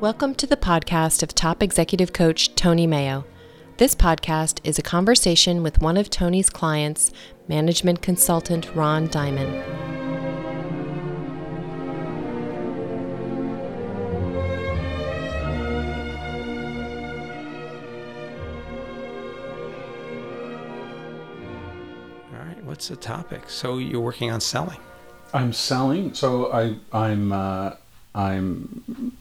Welcome to the podcast of top executive coach Tony Mayo. This podcast is a conversation with one of Tony's clients, management consultant Ron Diamond. All right, what's the topic? So you're working on selling. I'm selling, so I I'm uh, I'm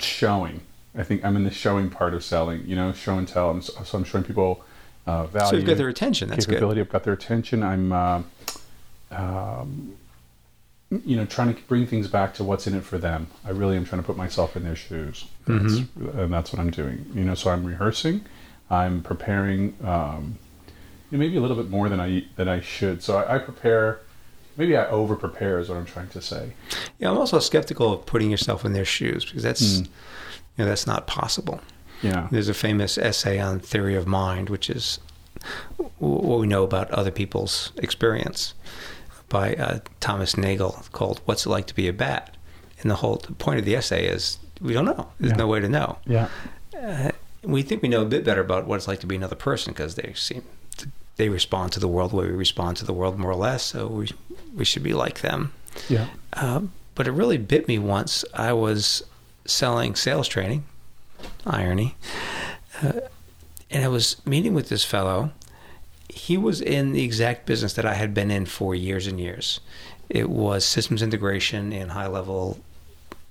showing. I think I'm in the showing part of selling. You know, show and tell. I'm, so so I'm showing people uh, value. So you've got their attention. That's capability. good. I've got their attention. I'm, uh, um, you know, trying to bring things back to what's in it for them. I really am trying to put myself in their shoes, that's, Mm-hmm. and that's what I'm doing. You know, so I'm rehearsing. I'm preparing. Um, you know, maybe a little bit more than I than I should. So I, I prepare. Maybe I over prepare is what I'm trying to say. Yeah, I'm also skeptical of putting yourself in their shoes because that's Hmm. you know that's not possible. Yeah. There's a famous essay on theory of mind, which is what we know about other people's experience by uh, Thomas Nagel called "What's It Like to Be a Bat?" And the whole the point of the essay is we don't know. There's Yeah. no way to know. Yeah. we think we know a bit better about what it's like to be another person because they seem they respond to the world the way we respond to the world more or less. So we we should be like them. Yeah. Um, but it really bit me once. I was selling sales training, irony, uh, and I was meeting with this fellow. He was in the exact business that I had been in for years and years. It was systems integration and high level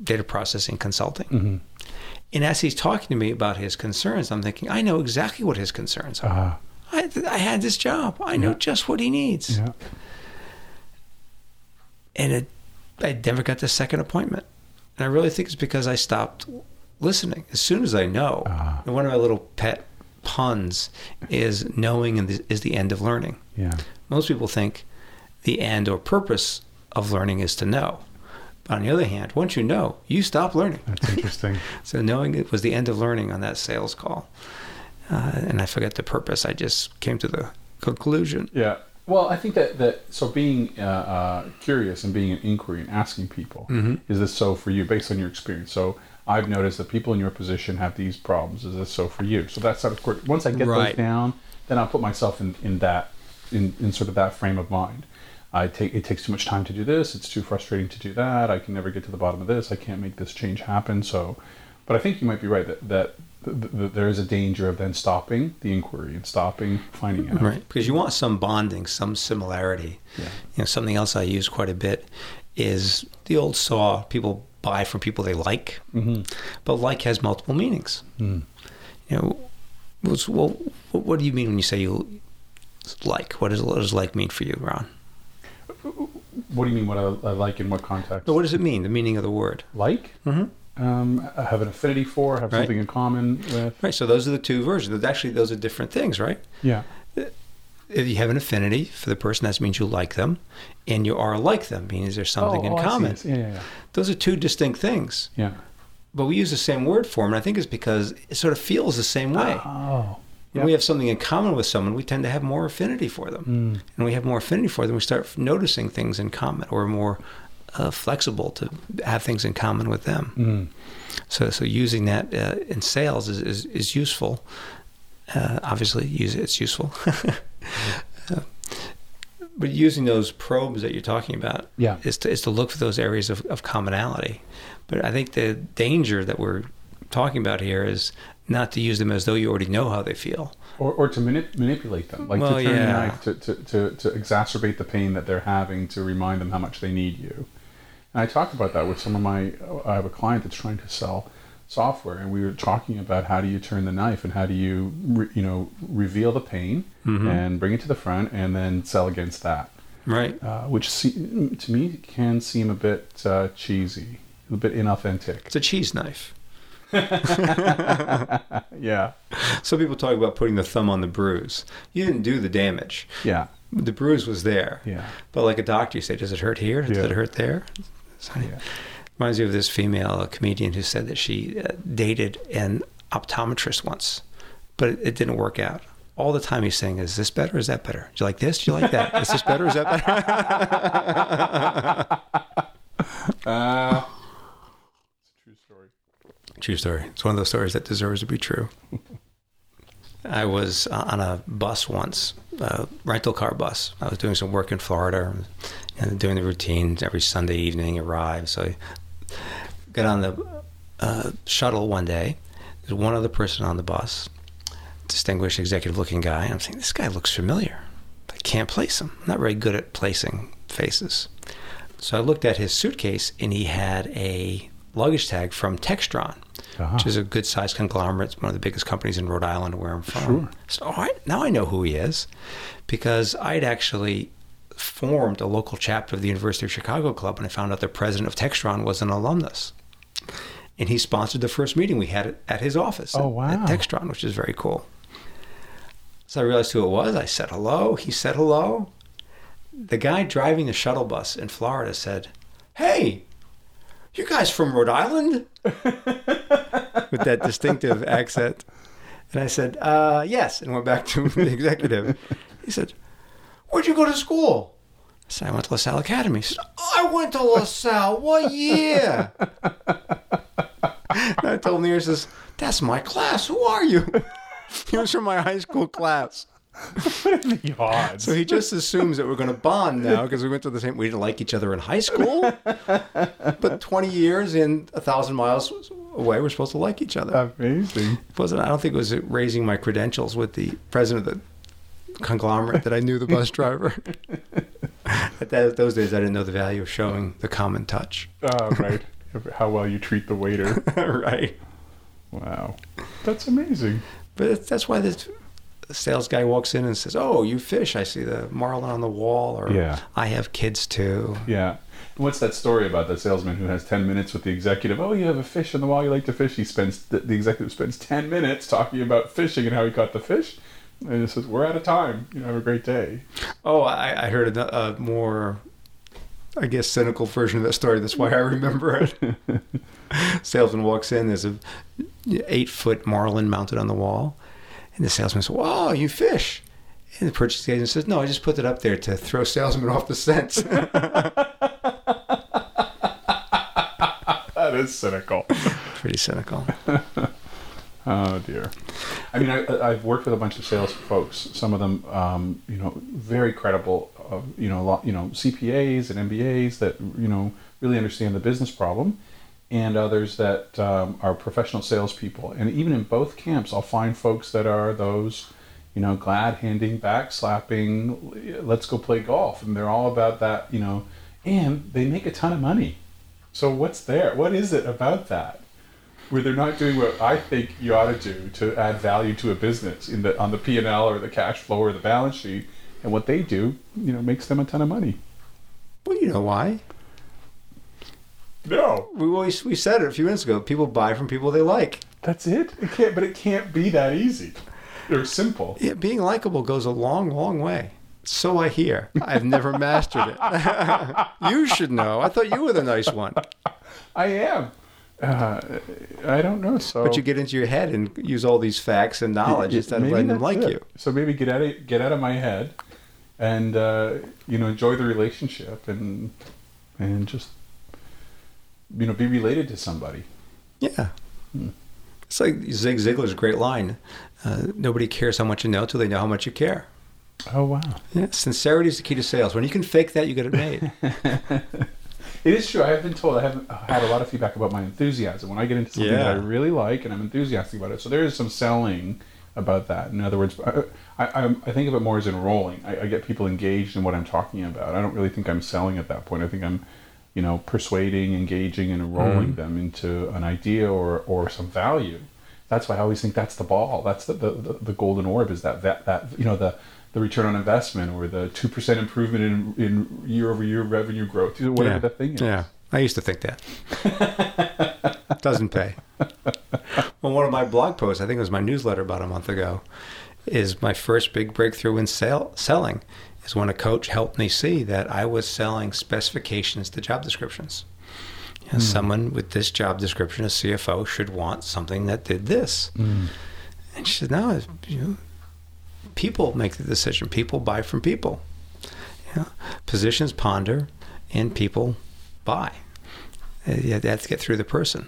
data processing consulting. hmm And as he's talking to me about his concerns, I'm thinking, I know exactly what his concerns are. Uh, I, I had this job. I know Yeah. just what he needs. yeah. And it, I never got the second appointment. And I really think it's because I stopped listening. As soon as I know, Ah. and one of my little pet puns is knowing is the end of learning. Yeah. Most people think the end or purpose of learning is to know. But on the other hand, once you know, you stop learning. That's interesting. So knowing it was the end of learning on that sales call, uh, and I forget the purpose. I just came to the conclusion. yeah. Well, I think that that so being uh, uh, curious and being an inquiry and asking people is this so for you based on your experience. So I've noticed that people in your position have these problems. Is this so for you? So that's sort of course. Once I get Right. those down, then I'll put myself in in that in, in sort of that frame of mind. I take it takes too much time to do this. It's too frustrating to do that. I can never get to the bottom of this. I can't make this change happen. So, but I think you might be right that that, that, that there is a danger of then stopping the inquiry and stopping finding out. Right, because you want some bonding, some similarity. Yeah. You know, something else I use quite a bit is the old saw. People buy from people they like, Mm-hmm. but like has multiple meanings. Mm. You know, what's, well, what, what do you mean when you say you like? What does what does like mean for you, Ron? What do you mean? What I, I like in what context? No, what does it mean? The meaning of the word. like? Mhm. Um, have an affinity for. Have Right. something in common with. Right. So those are the two versions. Actually, those are different things, right? Yeah. if you have an affinity for the person, that means you like them, and you are like them, means there's something Oh, in oh, common. Yeah, yeah, yeah. Those are two distinct things, Yeah. but we use the same word for them, and I think it's because it sort of feels the same way. Oh. When we have something in common with someone, we tend to have more affinity for them, Mm. and we have more affinity for them. We start noticing things in common, or more uh, flexible to have things in common with them. Mm. So, so using that uh, in sales is, is, is useful. Uh, obviously, use it, it's useful. Uh, but using those probes that you're talking about Yeah. is to, is to look for those areas of, of commonality. But I think the danger that we're talking about here is not to use them as though you already know how they feel. Or, or to manip- manipulate them, like Well, to turn yeah. the knife to, to, to, to exacerbate the pain that they're having to remind them how much they need you. And I talked about that with some of my. I have a client that's trying to sell software, and we were talking about how do you turn the knife and how do you, re, you know, reveal the pain Mm-hmm. and bring it to the front, and then sell against that, Right. uh, which se- to me can seem a bit uh, cheesy, a bit inauthentic. It's a cheese knife. yeah, Some people talk about putting the thumb on the bruise. You didn't do the damage. yeah, The bruise was there. yeah, But like a doctor, you say, does it hurt here? Does Yeah. it hurt there? Yeah. Reminds me of this female comedian who said that she uh, dated an optometrist once, but it, it didn't work out. All the time he's saying, "Is this better? Is that better? Do you like this? Do you like that? Is this better? Is that better?" Uh, it's a true story. True story. It's one of those stories that deserves to be true. I was uh, on a bus once, a rental car bus. I was doing some work in Florida and doing the routine every Sunday evening, arrive. So I got on the uh, shuttle one day. There's one other person on the bus, distinguished executive looking guy. I'm saying, this guy looks familiar. I can't place him. I'm not very good at placing faces. So I looked at his suitcase and he had a luggage tag from Textron, uh-huh. which is a good sized conglomerate. It's one of the biggest companies in Rhode Island where I'm from. Sure. So I, now I know who he is because I'd actually formed a local chapter of the University of Chicago Club and I found out the president of Textron was an alumnus. And he sponsored the first meeting we had at his office oh, wow. at Textron, which is very cool. So I realized who it was. I said hello. He said hello. The guy driving the shuttle bus in Florida said, Hey, you guys from Rhode Island? With that distinctive accent. And I said, uh, yes, and went back to the executive. He said, Where'd you go to school? I said, I went to LaSalle Academy. He said, I went to LaSalle. What year? and I told him, he says, That's my class. Who are you? he was from my high school class. the odds? So he just assumes that we're going to bond now because we went to the same. We didn't like each other in high school, but 20 years in a thousand miles away, we're supposed to like each other. Amazing. It wasn't I don't think it was raising my credentials with the president of the conglomerate that I knew the bus driver. At that, those days, I didn't know the value of showing the common touch. Oh, right. How well you treat the waiter. right. Wow. That's amazing. But that's why this sales guy walks in and says, "Oh, you fish? I see the marlin on the wall." Or, yeah. "I have kids too." Yeah. What's that story about the salesman who has ten minutes with the executive? Oh, you have a fish on the wall. You like to fish. He spends the, the executive spends ten minutes talking about fishing and how he caught the fish, and he says, "We're out of time. You know, have a great day." Oh, I, I heard a, a more, I guess, cynical version of that story. That's why I remember it. Salesman walks in. There's a eight foot marlin mounted on the wall and the salesman says, Wow, you fish. And the purchasing agent says, No, I just put it up there to throw salesmen off the scent. that is cynical. Pretty cynical. oh dear. I mean, I, have worked with a bunch of sales folks. Some of them, um, you know, very credible. Uh, you know, lot, you know, CPAs and MBAs that you know really understand the business problem, and others that um, are professional salespeople. And even in both camps, I'll find folks that are those, you know, glad handing, back slapping, let's go play golf. And they're all about that, you know, and they make a ton of money. So what's there? What is it about that? Where they're not doing what I think you ought to do to add value to a business in the on the P and L or the cash flow or the balance sheet, and what they do, you know, makes them a ton of money. Well, you know why? No. We always we said it a few minutes ago. People buy from people they like. That's it. It can't. But it can't be that easy. They're simple. Yeah, being likable goes a long, long way. So I hear. I've never mastered it. you should know. I thought you were the nice one. I am. Uh, I don't know. So, but you get into your head and use all these facts and knowledge it, instead of letting them like it. you. So maybe get out of get out of my head, and uh, you know enjoy the relationship and and just you know, be related to somebody. Yeah. Hmm. It's like Zig Ziglar's great line. Uh, nobody cares how much you know till they know how much you care. Oh wow! Yeah, sincerity is the key to sales. When you can fake that, you get it made. it is true. I have been told. I have had a lot of feedback about my enthusiasm. When I get into something yeah. that I really like and I'm enthusiastic about it, so there is some selling about that. In other words, I, I, I think of it more as enrolling. I, I get people engaged in what I'm talking about. I don't really think I'm selling at that point. I think I'm you know, persuading, engaging, and enrolling mm. them into an idea or, or some value. That's why I always think that's the ball. That's the, the, the, the golden orb is that, that, that, you know, the, the return on investment or the 2% improvement in, in year over year revenue growth, whatever yeah. the thing is. Yeah. I used to think that. Doesn't pay. well, one of my blog posts, I think it was my newsletter about a month ago, is my first big breakthrough in sale, selling is when a coach helped me see that I was selling specifications to job descriptions. Mm. Someone with this job description, a CFO, should want something that did this. Mm. And she said, no, you know, people make the decision. People buy from people. You know, positions ponder and people buy. You have to get through the person.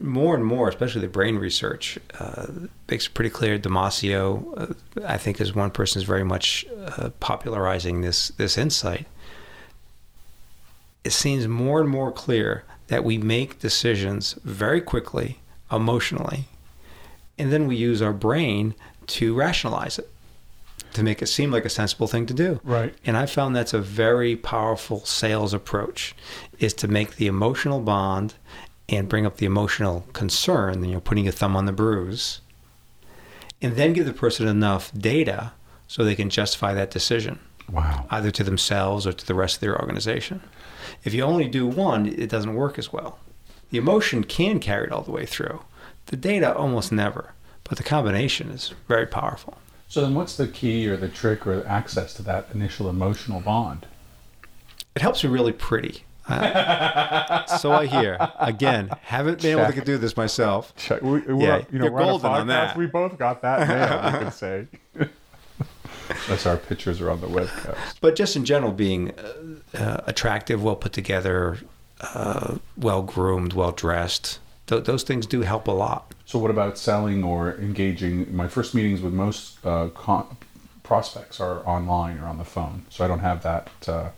More and more, especially the brain research, uh, makes it pretty clear. Damasio, uh, I think, is one person is very much uh, popularizing this this insight. It seems more and more clear that we make decisions very quickly, emotionally, and then we use our brain to rationalize it, to make it seem like a sensible thing to do. Right. And I found that's a very powerful sales approach, is to make the emotional bond and bring up the emotional concern, then you're putting your thumb on the bruise, and then give the person enough data so they can justify that decision, Wow. either to themselves or to the rest of their organization. If you only do one, it doesn't work as well. The emotion can carry it all the way through. The data almost never, but the combination is very powerful. So then, what's the key or the trick or access to that initial emotional bond? It helps me really pretty. Uh, so I hear. Again, haven't been able to do this myself. Check. We, we're, Yeah, you know, you're on golden on podcast, that. We both got that nailed, you could say. That's our pictures are on the webcast. But just in general, being uh, uh, attractive, well put together, uh, well groomed, well dressed, th- those things do help a lot. So, what about selling or engaging? My first meetings with most uh, con- prospects are online or on the phone, so I don't have that uh,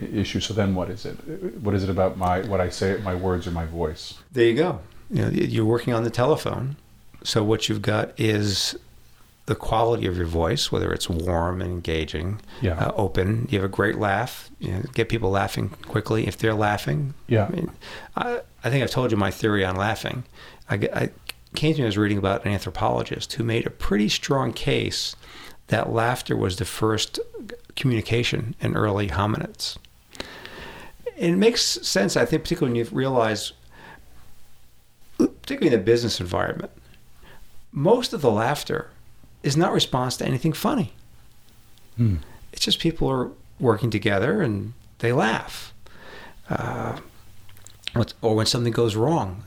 issue. So then, what is it? What is it about my what I say, my words, or my voice? There you go. You know, you're working on the telephone, so what you've got is the quality of your voice, whether it's warm and engaging, Yeah. uh, open. You have a great laugh. You know, get people laughing quickly if they're laughing. Yeah. I mean, I, I think I've told you my theory on laughing. I, I came to me, I was reading about an anthropologist who made a pretty strong case that laughter was the first communication in early hominids. And it makes sense, I think, particularly when you realize, particularly in the business environment, most of the laughter is not response to anything funny. Hmm. It's just people are working together and they laugh. Uh, or when something goes wrong,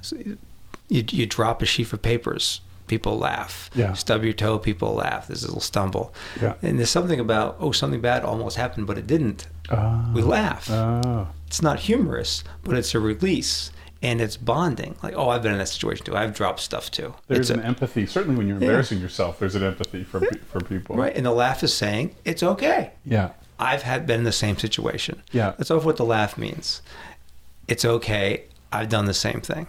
you, you drop a sheaf of papers, people laugh. Yeah. Stub your toe, people laugh. There's a little stumble. Yeah. And there's something about, oh, something bad almost happened, but it didn't. Ah. We laugh. Ah. It's not humorous, but it's a release and it's bonding. Like, oh, I've been in that situation too. I've dropped stuff too. There's It's a- an empathy. Certainly, when you're Yeah. embarrassing yourself, there's an empathy for pe- for people. right. And the laugh is saying, it's okay. Yeah. I've had been in the same situation. Yeah. That's all what the laugh means. It's okay. I've done the same thing.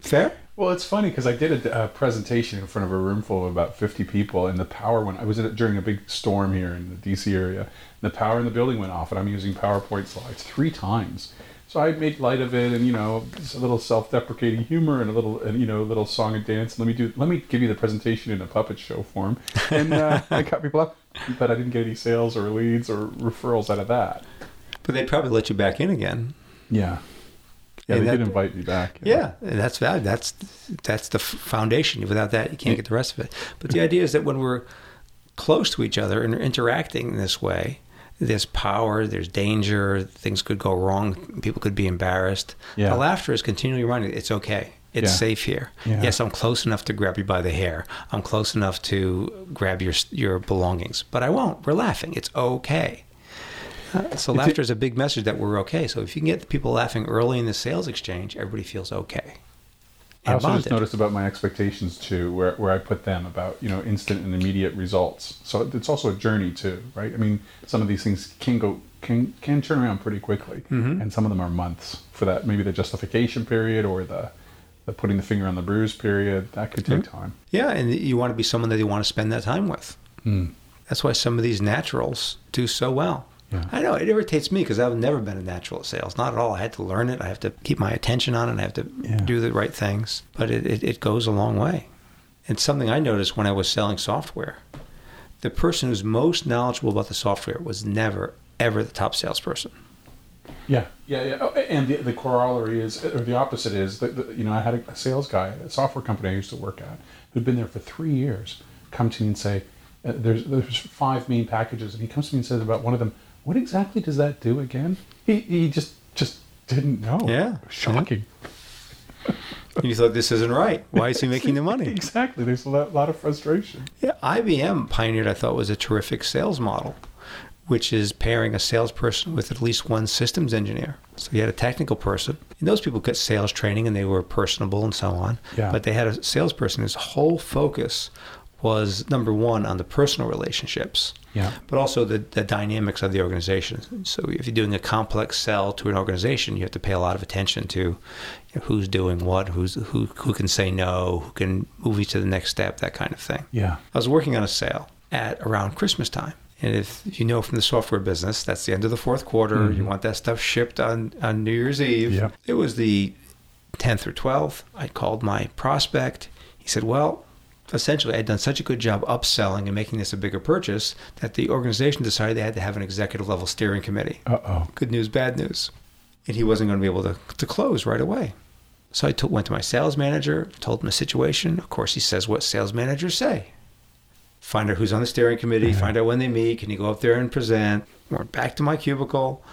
Fair? Well, it's funny because I did a, a presentation in front of a room full of about 50 people, and the power went. I was during a big storm here in the DC area. And the power in the building went off, and I'm using PowerPoint slides three times. So I made light of it, and you know, a little self-deprecating humor, and a little, and, you know, a little song and dance. Let me do. Let me give you the presentation in a puppet show form, and uh, I got people up, but I didn't get any sales or leads or referrals out of that. But they'd probably let you back in again. Yeah. Yeah, And they that- did invite me back. Yeah, and that's valid. That's that's the foundation. Without that, you can't get the rest of it. But the idea is that when we're close to each other and interacting in this way, there's power, there's danger, things could go wrong, people could be embarrassed. Yeah. The laughter is continually running. it's okay. It's Yeah. safe here. Yeah. Yes, I'm close enough to grab you by the hair. I'm close enough to grab your your belongings, but I won't. We're laughing. It's okay. So laughter is a big message that we're okay. So if you can get the people laughing early in the sales exchange, everybody feels okay. I also just noticed about my expectations too, where, where I put them about you know instant and immediate results. So it's also a journey too, right? I mean, some of these things can go can can turn around pretty quickly, Mm-hmm. and some of them are months for that. Maybe the justification period or the the putting the finger on the bruise period that could take Mm-hmm. time. Yeah, and you want to be someone that you want to spend that time with. Mm. That's why some of these naturals do so well. Yeah. I know it irritates me because I've never been a natural at sales. Not at all. I had to learn it. I have to keep my attention on it. I have to Yeah. do the right things. But it, it, it goes a long way. It's something I noticed when I was selling software. The person who's most knowledgeable about the software was never, ever the top salesperson. Yeah, yeah, yeah. Oh, and the, the corollary is, or the opposite is, that that, you know, I had a, a sales guy at a software company I used to work at who'd been there for three years come to me and say, uh, there's, there's five main packages. And he comes to me and says about one of them, what exactly does that do again? He, he just, just didn't know. Yeah. Shocking. And you thought, this isn't right. Why is he making the money? Exactly. There's a lot, lot of frustration. Yeah, IBM pioneered, I thought, was a terrific sales model which is pairing a salesperson with at least one systems engineer. So you had a technical person, and those people got sales training and they were personable and so on. Yeah. But they had a salesperson whose whole focus was number one on the personal relationships, Yeah. but also the, the dynamics of the organization. So if you're doing a complex sell to an organization, you have to pay a lot of attention to you know, who's doing what, who's who who can say no, who can move you to the next step, that kind of thing. Yeah. I was working on a sale at around Christmas time. And if you know from the software business, that's the end of the fourth quarter. Mm-hmm. You want that stuff shipped on, on New Year's Eve. Yep. It was the 10th or 12th. I called my prospect. He said, Well, essentially, I'd done such a good job upselling and making this a bigger purchase that the organization decided they had to have an executive level steering committee. Uh oh. Good news, bad news. And he wasn't going to be able to, to close right away. So I went to my sales manager, told him the situation. Of course, he says what sales managers say. Find out who's on the steering committee, find out when they meet. Can you go up there and present? Went back to my cubicle,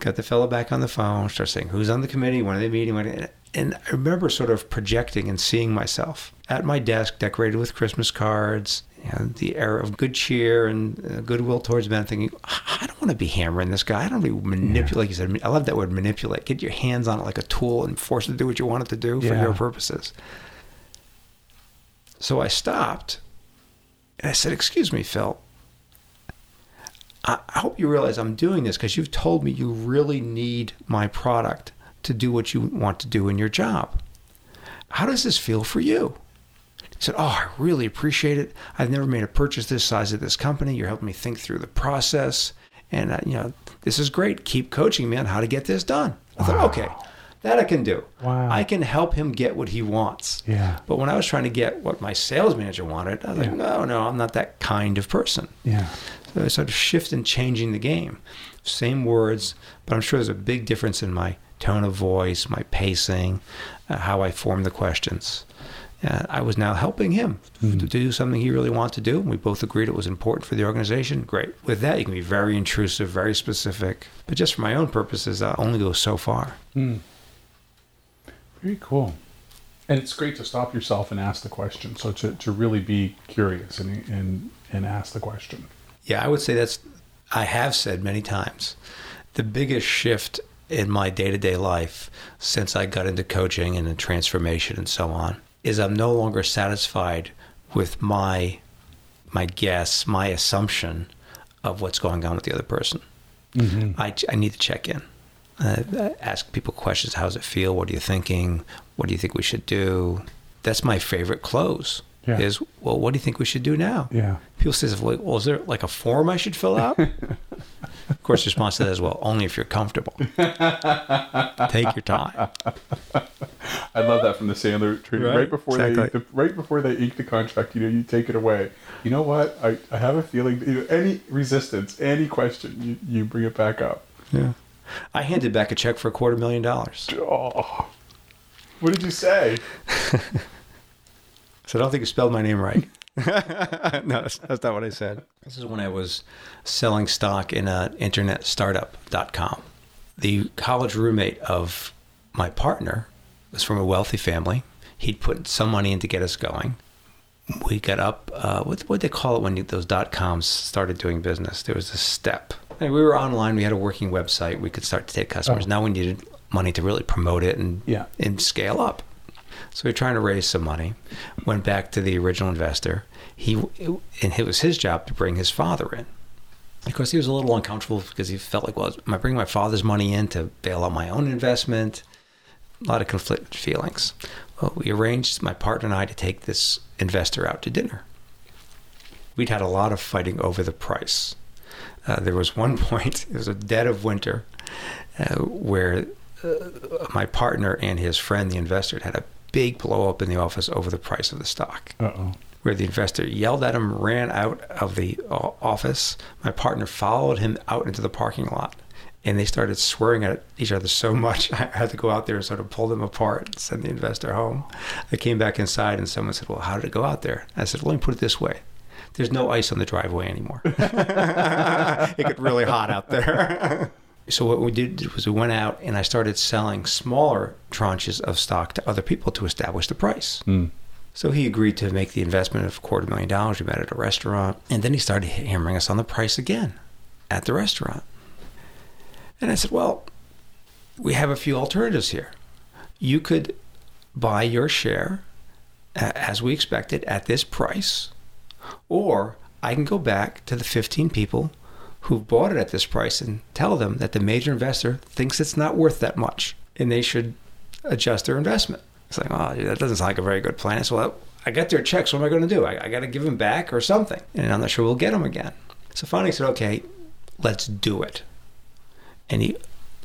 got the fellow back on the phone, start saying who's on the committee, when are they meeting, when, and I remember sort of projecting and seeing myself at my desk, decorated with Christmas cards, know, the air of good cheer and uh, goodwill towards men, thinking, I don't want to be hammering this guy. I don't want to manipulate. Like you said, I love that word, manipulate. Get your hands on it like a tool and force it to do what you want it to do for Yeah. your purposes. So I stopped and I said, Excuse me, Phil. I I hope you realize I'm doing this because you've told me you really need my product to do what you want to do in your job. How does this feel for you? He said, Oh, I really appreciate it. I've never made a purchase this size at this company. You're helping me think through the process. And, uh, you know, this is great. Keep coaching me on how to get this done. I thought, okay, that I can do. Wow. I can help him get what he wants. Yeah. But when I was trying to get what my sales manager wanted, I was like, no, no, I'm not that kind of person. Yeah. So I started shifting, changing the game. Same words, but I'm sure there's a big difference in my tone of voice, my pacing, uh, how I form the questions. Uh, I was now helping him to do something he really wanted to do. We both agreed it was important for the organization. Great. With that, you can be very intrusive, very specific. But just for my own purposes, I only go so far. Very cool. And it's great to stop yourself and ask the question. So to, to really be curious and, and, and ask the question. Yeah, I would say that's, I have said many times, the biggest shift in my day to day life since I got into coaching and in transformation and so on is I'm no longer satisfied with my my guess, my assumption of what's going on with the other person. I, I need to check in. Uh, ask people questions. How does it feel? What are you thinking? What do you think we should do? That's my favorite close. Yeah. Is well, what do you think we should do now? Yeah. People say, well, is there like a form I should fill out? of course, the response to that is, well, only if you're comfortable. Take your time. I love that from the Sandler tree. Right, Right, before they the, right before they ink the contract, you know, you take it away. You know what? I, I have a feeling you know, any resistance, any question, you, you bring it back up. Yeah. I handed back a check for a quarter million dollars. Oh. What did you say? So I don't think you spelled my name right. no, that's, that's not what I said. This is when I was selling stock in an internet startup.com. The college roommate of my partner was from a wealthy family. He'd put some money in to get us going. We got up, uh, what what they call it when you, those dot coms started doing business? There was a step. And we were online. We had a working website. We could start to take customers. Oh. Now we needed money to really promote it and Yeah. and scale up. So we are trying to raise some money. Went back to the original investor. He and it was his job to bring his father in. Of course, he was a little uncomfortable because he felt like, well, am I bringing my father's money in to bail out my own investment? A lot of conflicted feelings. Well, we arranged my partner and I to take this investor out to dinner. We'd had a lot of fighting over the price. Uh, there was one point, it was a dead of winter, uh, where uh, my partner and his friend, the investor, had a big blow up in the office over the price of the stock. Uh oh. Where the investor yelled at him, ran out of the office. My partner followed him out into the parking lot, and they started swearing at each other so much. I had to go out there and sort of pull them apart and send the investor home. I came back inside, and someone said, "Well, how did it go out there?" I said, "Let me put it this way." There's no ice on the driveway anymore. it got really hot out there. So what we did was we went out and I started selling smaller tranches of stock to other people to establish the price. So he agreed to make the investment of a quarter million dollars. We met at a restaurant, and then he started hammering us on the price again. at the restaurant. And I said, Well, we have a few alternatives here. You could buy your share uh, as we expected at this price, or I can go back to the 15 people who bought it at this price and tell them that the major investor thinks it's not worth that much and they should adjust their investment. It's like, oh, that doesn't sound like a very good plan. Said, well, I got their checks. What am I going to do? I, I got to give them back or something. And I'm not sure we'll get them again. So finally said, okay, let's do it. And he,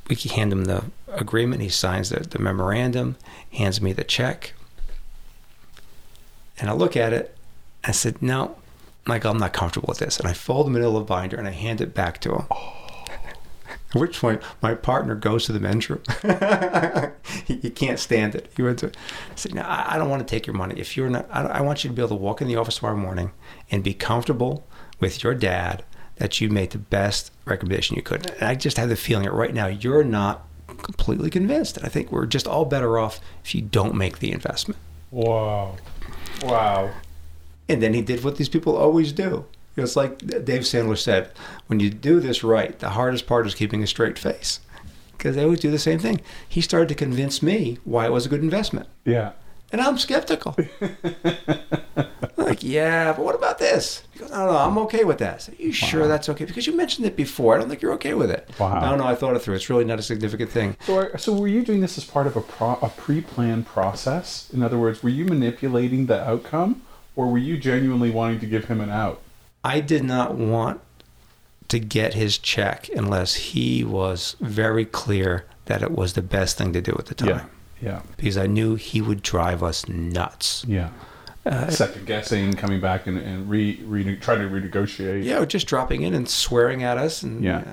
we hand him the agreement. He signs the, the memorandum, hands me the check. And I look at it. I said, no, Michael, I'm not comfortable with this. And I fold the manila binder and I hand it back to him. At which point, my partner goes to the men's room. he, he, can't stand it. He went to, said, "No, I, I don't want to take your money. If you're not, I, I, want you to be able to walk in the office tomorrow morning and be comfortable with your dad that you made the best recommendation you could." And I just have the feeling that right now you're not completely convinced. And I think we're just all better off if you don't make the investment. Wow, wow. And then he did what these people always do. It's like Dave Sandler said, when you do this right, the hardest part is keeping a straight face. Because they always do the same thing. He started to convince me why it was a good investment. Yeah. And I'm skeptical. like, yeah, but what about this? He goes, no, no, I'm okay with that. Said, Are you wow. sure that's okay? Because you mentioned it before. I don't think you're okay with it. Wow. No, no, I thought it through. It's really not a significant thing. So, are, so were you doing this as part of a, pro, a pre-planned process? In other words, were you manipulating the outcome? Or were you genuinely wanting to give him an out? I did not want to get his check unless he was very clear that it was the best thing to do at the time. Yeah. Yeah. Because I knew he would drive us nuts. Yeah. Uh, Second guessing, coming back and, and re, re, trying to renegotiate. Yeah, just dropping in and swearing at us and yeah.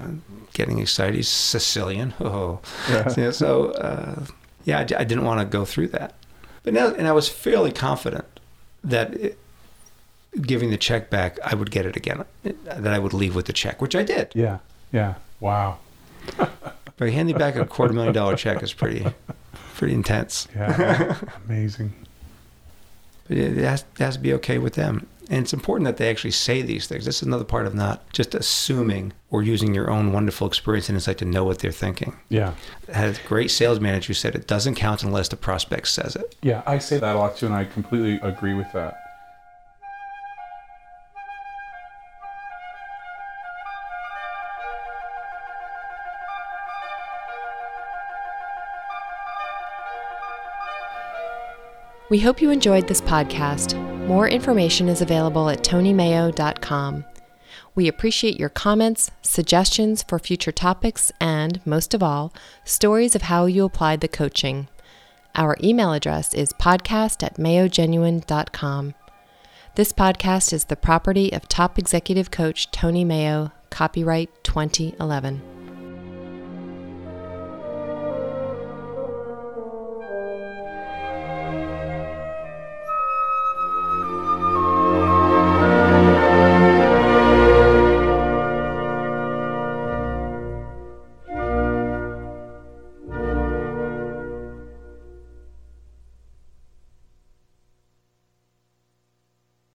getting excited. He's Sicilian. Oh. Yeah. so, uh, yeah, I, I didn't want to go through that. But now, and I was fairly confident that it, giving the check back, I would get it again. That I would leave with the check, which I did. Yeah, yeah. Wow. but handing back a quarter million dollar check is pretty, pretty intense. Yeah, amazing. But it has, it has to be okay with them. And it's important that they actually say these things. This is another part of not just assuming or using your own wonderful experience and insight to know what they're thinking. Yeah. I had a great sales manager who said it doesn't count unless the prospect says it. Yeah, I say that a lot too, and I completely agree with that. We hope you enjoyed this podcast. More information is available at tonymayo.com. We appreciate your comments, suggestions for future topics, and, most of all, stories of how you applied the coaching. Our email address is podcast at mayogenuine.com. This podcast is the property of top executive coach Tony Mayo, copyright 2011.